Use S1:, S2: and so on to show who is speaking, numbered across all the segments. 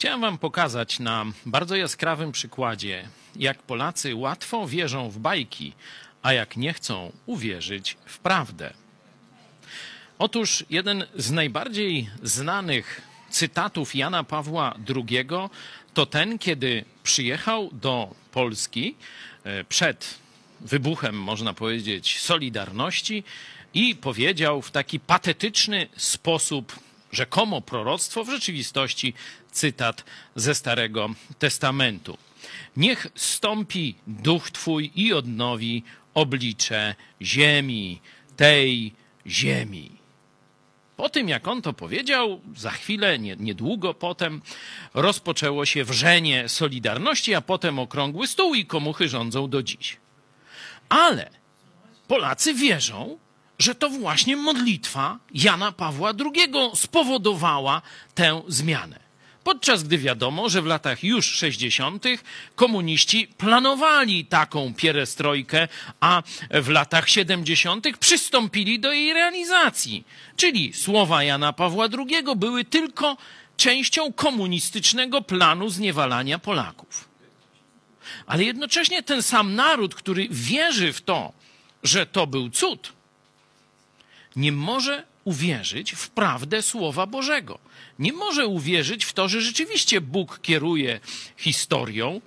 S1: Chciałem Wam pokazać na bardzo jaskrawym przykładzie, jak Polacy łatwo wierzą w bajki, a jak nie chcą uwierzyć w prawdę. Otóż jeden z najbardziej znanych cytatów Jana Pawła II to ten, kiedy przyjechał do Polski e, przed wybuchem, można powiedzieć, Solidarności i powiedział w taki patetyczny sposób rzekomo proroctwo, w rzeczywistości cytat ze Starego Testamentu. Niech stąpi duch Twój i odnowi oblicze ziemi, tej ziemi. Po tym, jak on to powiedział, za chwilę, nie, niedługo potem, rozpoczęło się wrzenie Solidarności, a potem okrągły stół i komuchy rządzą do dziś. Ale Polacy wierzą, że to właśnie modlitwa Jana Pawła II spowodowała tę zmianę. Podczas gdy wiadomo, że w latach już 60. komuniści planowali taką pierestrojkę, a w latach 70. przystąpili do jej realizacji. Czyli słowa Jana Pawła II były tylko częścią komunistycznego planu zniewalania Polaków. Ale jednocześnie ten sam naród, który wierzy w to, że to był cud, nie może uwierzyć w prawdę Słowa Bożego. Nie może uwierzyć w to, że rzeczywiście Bóg kieruje historią,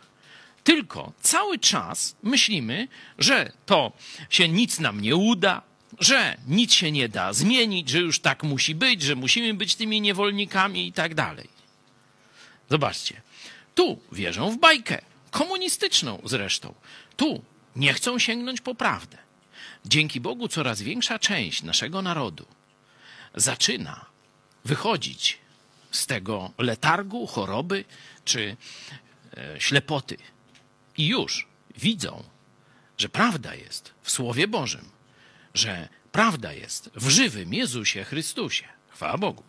S1: tylko cały czas myślimy, że to się nic nam nie uda, że nic się nie da zmienić, że już tak musi być, że musimy być tymi niewolnikami i tak dalej. Zobaczcie, tu wierzą w bajkę, komunistyczną zresztą. Tu nie chcą sięgnąć po prawdę. Dzięki Bogu coraz większa część naszego narodu zaczyna wychodzić z tego letargu, choroby czy e, ślepoty. I już widzą, że prawda jest w Słowie Bożym, że prawda jest w żywym Jezusie Chrystusie. Chwała Bogu.